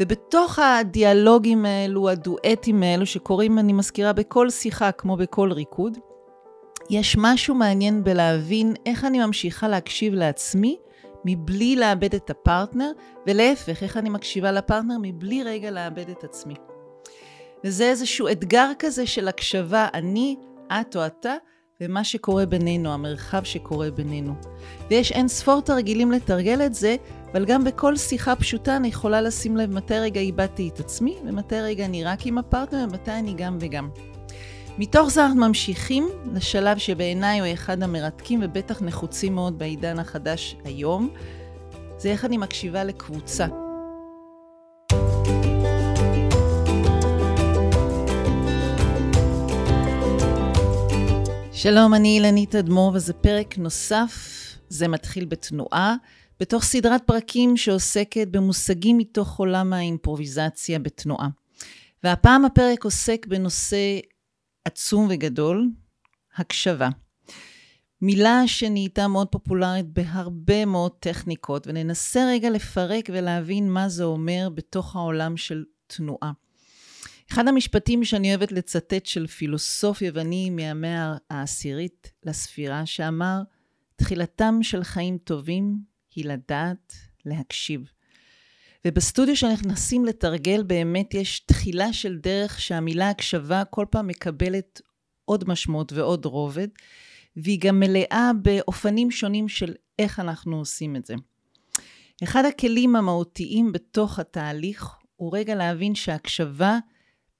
ובתוך הדיאלוגים האלו, הדואטים האלו, שקורים, אני מזכירה, בכל שיחה כמו בכל ריקוד, יש משהו מעניין בלהבין איך אני ממשיכה להקשיב לעצמי מבלי לאבד את הפרטנר, ולהפך, איך אני מקשיבה לפרטנר מבלי רגע לאבד את עצמי. וזה איזשהו אתגר כזה של הקשבה, אני, את או אתה, ומה שקורה בינינו, המרחב שקורה בינינו. ויש אין ספור תרגילים לתרגל את זה, אבל גם בכל שיחה פשוטה אני יכולה לשים לב מתי רגע איבדתי את עצמי, ומתי רגע אני רק עם הפרטנר, ומתי אני גם וגם. מתוך זה אנחנו ממשיכים לשלב שבעיניי הוא אחד המרתקים ובטח נחוצים מאוד בעידן החדש היום. זה איך אני מקשיבה לקבוצה. שלום, אני אילנית אדמו"ר וזה פרק נוסף, זה מתחיל בתנועה, בתוך סדרת פרקים שעוסקת במושגים מתוך עולם האימפרוביזציה בתנועה. והפעם הפרק עוסק בנושא עצום וגדול, הקשבה. מילה שנהייתה מאוד פופולרית בהרבה מאוד טכניקות, וננסה רגע לפרק ולהבין מה זה אומר בתוך העולם של תנועה. אחד המשפטים שאני אוהבת לצטט של פילוסוף יווני מהמאה העשירית לספירה, שאמר, תחילתם של חיים טובים היא לדעת להקשיב. ובסטודיו שנכנסים לתרגל באמת יש תחילה של דרך שהמילה הקשבה כל פעם מקבלת עוד משמעות ועוד רובד, והיא גם מלאה באופנים שונים של איך אנחנו עושים את זה. אחד הכלים המהותיים בתוך התהליך הוא רגע להבין שהקשבה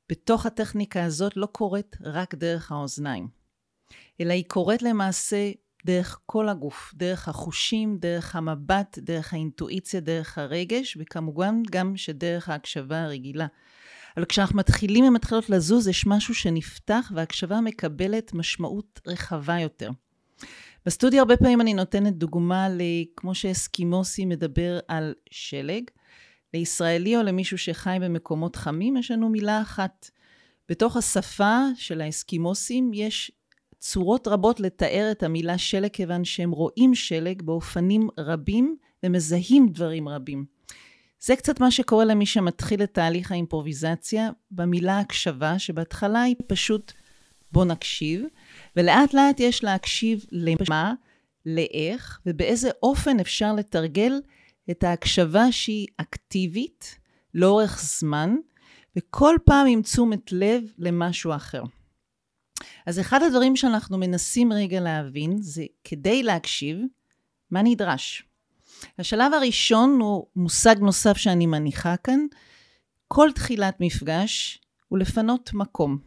בתוך הטכניקה הזאת לא קורית רק דרך האוזניים, אלא היא קורית למעשה דרך כל הגוף, דרך החושים, דרך המבט, דרך האינטואיציה, דרך הרגש, וכמובן גם שדרך ההקשבה הרגילה. אבל כשאנחנו מתחילים ומתחילות לזוז, יש משהו שנפתח וההקשבה מקבלת משמעות רחבה יותר. בסטודיו הרבה פעמים אני נותנת דוגמה כמו שאסקימוסי מדבר על שלג. לישראלי או למישהו שחי במקומות חמים, יש לנו מילה אחת. בתוך השפה של האסקימוסים יש צורות רבות לתאר את המילה שלג, כיוון שהם רואים שלג באופנים רבים ומזהים דברים רבים. זה קצת מה שקורה למי שמתחיל את תהליך האימפרוביזציה במילה הקשבה, שבהתחלה היא פשוט בוא נקשיב, ולאט לאט יש להקשיב למה, לאיך, ובאיזה אופן אפשר לתרגל את ההקשבה שהיא אקטיבית, לאורך זמן, וכל פעם עם תשומת לב למשהו אחר. אז אחד הדברים שאנחנו מנסים רגע להבין זה כדי להקשיב, מה נדרש. השלב הראשון הוא מושג נוסף שאני מניחה כאן. כל תחילת מפגש הוא לפנות מקום.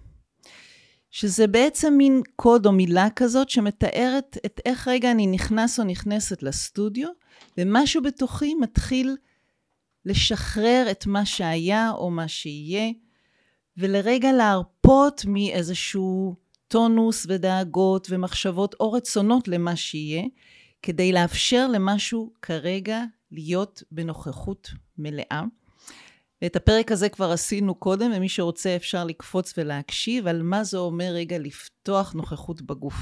שזה בעצם מין קוד או מילה כזאת שמתארת את איך רגע אני נכנס או נכנסת לסטודיו, ומשהו בתוכי מתחיל לשחרר את מה שהיה או מה שיהיה, ולרגע להרפות מאיזשהו טונוס ודאגות ומחשבות או רצונות למה שיהיה, כדי לאפשר למשהו כרגע להיות בנוכחות מלאה. ואת הפרק הזה כבר עשינו קודם, ומי שרוצה אפשר לקפוץ ולהקשיב על מה זה אומר רגע לפתוח נוכחות בגוף.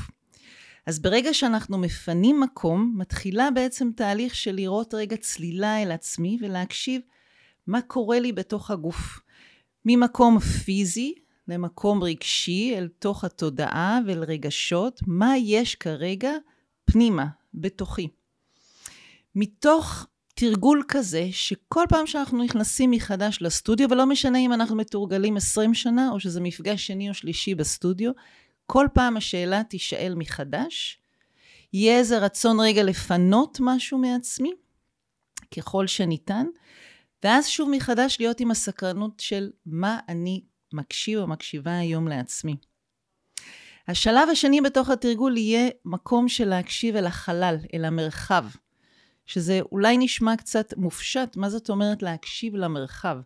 אז ברגע שאנחנו מפנים מקום, מתחילה בעצם תהליך של לראות רגע צלילה אל עצמי ולהקשיב מה קורה לי בתוך הגוף. ממקום פיזי למקום רגשי, אל תוך התודעה ואל רגשות, מה יש כרגע פנימה, בתוכי. מתוך תרגול כזה, שכל פעם שאנחנו נכנסים מחדש לסטודיו, ולא משנה אם אנחנו מתורגלים 20 שנה, או שזה מפגש שני או שלישי בסטודיו, כל פעם השאלה תישאל מחדש. יהיה איזה רצון רגע לפנות משהו מעצמי, ככל שניתן, ואז שוב מחדש להיות עם הסקרנות של מה אני מקשיב או מקשיבה היום לעצמי. השלב השני בתוך התרגול יהיה מקום של להקשיב אל החלל, אל המרחב, שזה אולי נשמע קצת מופשט, מה זאת אומרת להקשיב למרחב?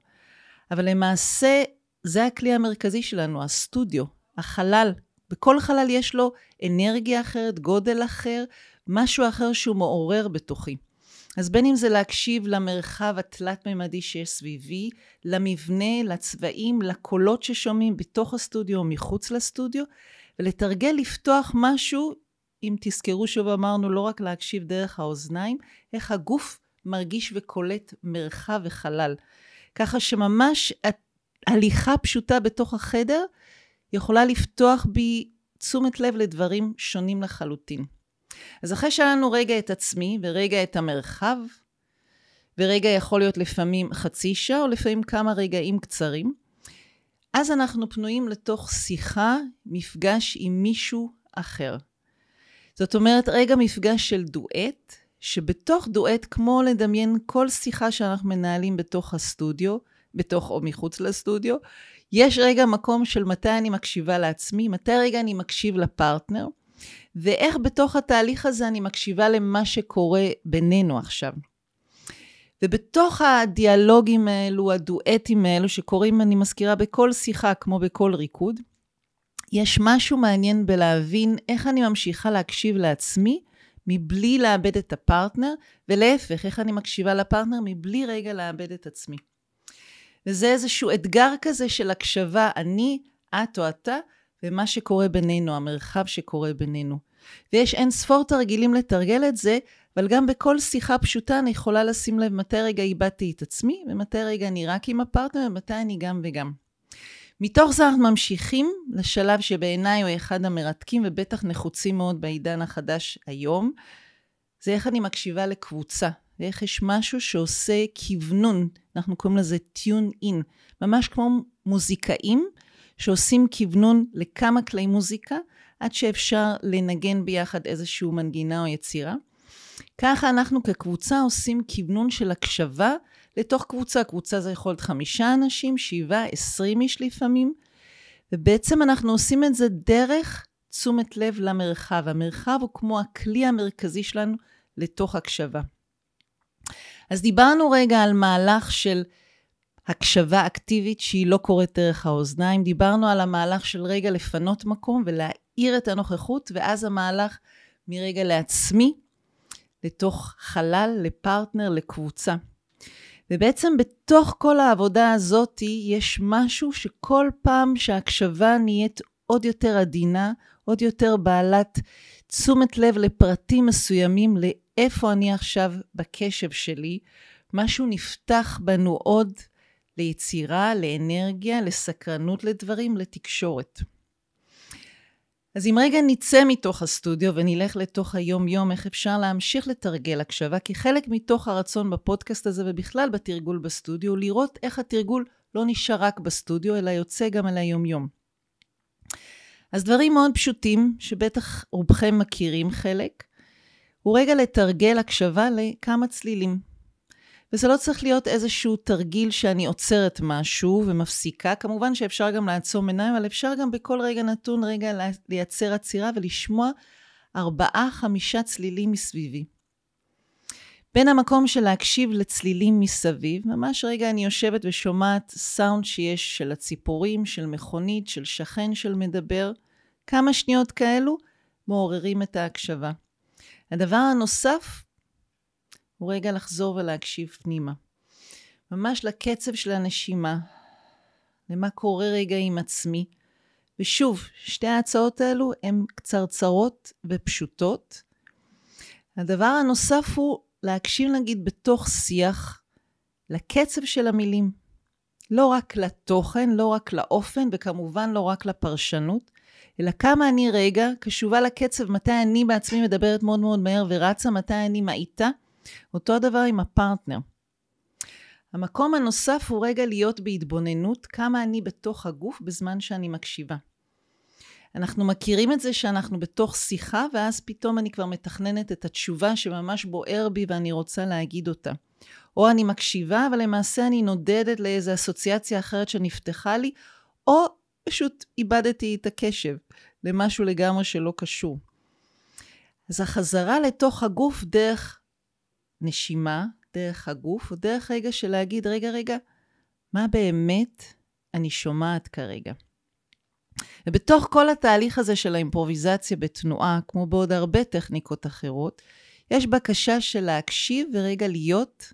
אבל למעשה זה הכלי המרכזי שלנו, הסטודיו, החלל. בכל חלל יש לו אנרגיה אחרת, גודל אחר, משהו אחר שהוא מעורר בתוכי. אז בין אם זה להקשיב למרחב התלת-ממדי שיש סביבי, למבנה, לצבעים, לקולות ששומעים בתוך הסטודיו או מחוץ לסטודיו, ולתרגל לפתוח משהו, אם תזכרו שוב אמרנו, לא רק להקשיב דרך האוזניים, איך הגוף מרגיש וקולט מרחב וחלל. ככה שממש הליכה פשוטה בתוך החדר יכולה לפתוח בי תשומת לב לדברים שונים לחלוטין. אז אחרי שהיה לנו רגע את עצמי ורגע את המרחב, ורגע יכול להיות לפעמים חצי שעה או לפעמים כמה רגעים קצרים, אז אנחנו פנויים לתוך שיחה, מפגש עם מישהו אחר. זאת אומרת, רגע מפגש של דואט, שבתוך דואט, כמו לדמיין כל שיחה שאנחנו מנהלים בתוך הסטודיו, בתוך או מחוץ לסטודיו, יש רגע מקום של מתי אני מקשיבה לעצמי, מתי רגע אני מקשיב לפרטנר, ואיך בתוך התהליך הזה אני מקשיבה למה שקורה בינינו עכשיו. ובתוך הדיאלוגים האלו, הדואטים האלו, שקורים, אני מזכירה, בכל שיחה כמו בכל ריקוד, יש משהו מעניין בלהבין איך אני ממשיכה להקשיב לעצמי מבלי לאבד את הפרטנר, ולהפך, איך אני מקשיבה לפרטנר מבלי רגע לאבד את עצמי. וזה איזשהו אתגר כזה של הקשבה, אני, את או אתה, ומה שקורה בינינו, המרחב שקורה בינינו. ויש אין ספור תרגילים לתרגל את זה, אבל גם בכל שיחה פשוטה אני יכולה לשים לב מתי רגע איבדתי את עצמי, ומתי רגע אני רק עם הפרטנר, ומתי אני גם וגם. מתוך זה אנחנו ממשיכים לשלב שבעיניי הוא אחד המרתקים ובטח נחוצים מאוד בעידן החדש היום, זה איך אני מקשיבה לקבוצה, ואיך יש משהו שעושה כוונון, אנחנו קוראים לזה טיון אין, ממש כמו מוזיקאים שעושים כוונון לכמה כלי מוזיקה, עד שאפשר לנגן ביחד איזושהי מנגינה או יצירה. ככה אנחנו כקבוצה עושים כוונון של הקשבה לתוך קבוצה. קבוצה זה יכול להיות חמישה אנשים, שבעה, עשרים איש לפעמים, ובעצם אנחנו עושים את זה דרך תשומת לב למרחב. המרחב הוא כמו הכלי המרכזי שלנו לתוך הקשבה. אז דיברנו רגע על מהלך של הקשבה אקטיבית שהיא לא קורית דרך האוזניים. דיברנו על המהלך של רגע לפנות מקום ולהאיר את הנוכחות, ואז המהלך מרגע לעצמי, לתוך חלל, לפרטנר, לקבוצה. ובעצם בתוך כל העבודה הזאת יש משהו שכל פעם שההקשבה נהיית עוד יותר עדינה, עוד יותר בעלת תשומת לב לפרטים מסוימים, לאיפה אני עכשיו בקשב שלי, משהו נפתח בנו עוד ליצירה, לאנרגיה, לסקרנות לדברים, לתקשורת. אז אם רגע נצא מתוך הסטודיו ונלך לתוך היום-יום, איך אפשר להמשיך לתרגל הקשבה? כי חלק מתוך הרצון בפודקאסט הזה ובכלל בתרגול בסטודיו, הוא לראות איך התרגול לא נשאר רק בסטודיו, אלא יוצא גם אל היום-יום. אז דברים מאוד פשוטים, שבטח רובכם מכירים חלק, הוא רגע לתרגל הקשבה לכמה צלילים. וזה לא צריך להיות איזשהו תרגיל שאני עוצרת משהו ומפסיקה. כמובן שאפשר גם לעצום עיניים, אבל אפשר גם בכל רגע נתון רגע לייצר עצירה ולשמוע ארבעה, חמישה צלילים מסביבי. בין המקום של להקשיב לצלילים מסביב, ממש רגע אני יושבת ושומעת סאונד שיש של הציפורים, של מכונית, של שכן של מדבר, כמה שניות כאלו מעוררים את ההקשבה. הדבר הנוסף הוא רגע לחזור ולהקשיב פנימה. ממש לקצב של הנשימה, למה קורה רגע עם עצמי. ושוב, שתי ההצעות האלו הן קצרצרות ופשוטות. הדבר הנוסף הוא להקשיב נגיד בתוך שיח לקצב של המילים. לא רק לתוכן, לא רק לאופן, וכמובן לא רק לפרשנות, אלא כמה אני רגע קשובה לקצב, מתי אני בעצמי מדברת מאוד מאוד מהר ורצה, מתי אני מאיטה. אותו הדבר עם הפרטנר. המקום הנוסף הוא רגע להיות בהתבוננות כמה אני בתוך הגוף בזמן שאני מקשיבה. אנחנו מכירים את זה שאנחנו בתוך שיחה, ואז פתאום אני כבר מתכננת את התשובה שממש בוער בי ואני רוצה להגיד אותה. או אני מקשיבה, אבל למעשה אני נודדת לאיזו אסוציאציה אחרת שנפתחה לי, או פשוט איבדתי את הקשב למשהו לגמרי שלא קשור. אז החזרה לתוך הגוף דרך נשימה, דרך הגוף, או דרך רגע של להגיד, רגע, רגע, מה באמת אני שומעת כרגע? ובתוך כל התהליך הזה של האימפרוביזציה בתנועה, כמו בעוד הרבה טכניקות אחרות, יש בקשה של להקשיב ורגע להיות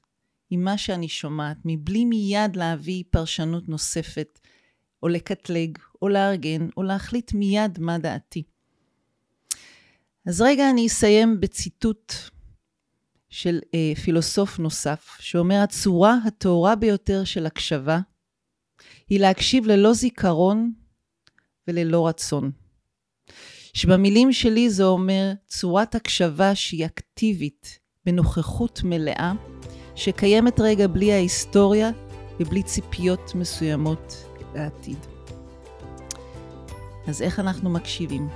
עם מה שאני שומעת, מבלי מיד להביא פרשנות נוספת, או לקטלג, או לארגן, או להחליט מיד מה דעתי. אז רגע אני אסיים בציטוט של אה, פילוסוף נוסף, שאומר, הצורה הטהורה ביותר של הקשבה היא להקשיב ללא זיכרון וללא רצון. שבמילים שלי זה אומר צורת הקשבה שהיא אקטיבית, בנוכחות מלאה, שקיימת רגע בלי ההיסטוריה ובלי ציפיות מסוימות לעתיד. אז איך אנחנו מקשיבים?